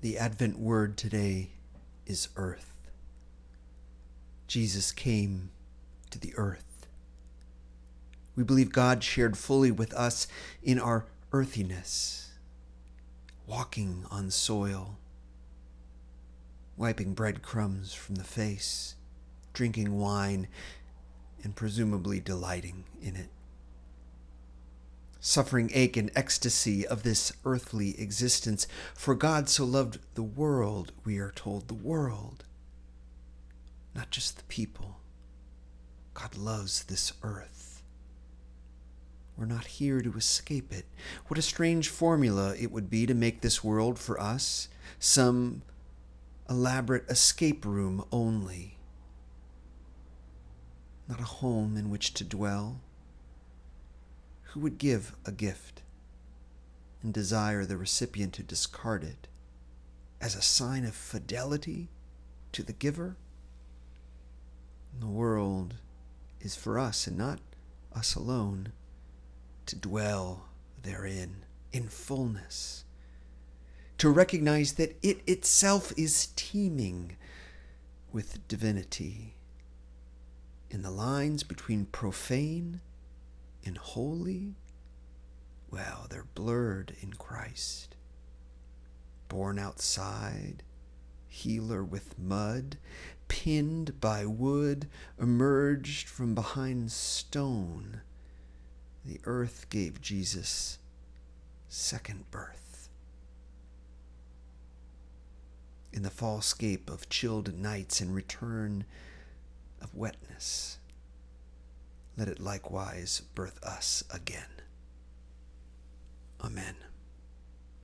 The Advent word today is earth. Jesus came to the earth. We believe God shared fully with us in our earthiness, walking on soil, wiping breadcrumbs from the face, drinking wine, and presumably delighting in it suffering ache and ecstasy of this earthly existence. For God so loved the world, we are told, the world, not just the people. God loves this earth. We're not here to escape it. What a strange formula it would be to make this world for us some elaborate escape room only, not a home in which to dwell who would give a gift and desire the recipient to discard it as a sign of fidelity to the giver? The world is for us and not us alone to dwell therein in fullness, to recognize that it itself is teeming with divinity in the lines between profane and holy, well, they're blurred in Christ. Born outside, healer with mud, pinned by wood, emerged from behind stone. The earth gave Jesus second birth. In the fallscape of chilled nights and return of wetness, let it likewise birth us again. Amen.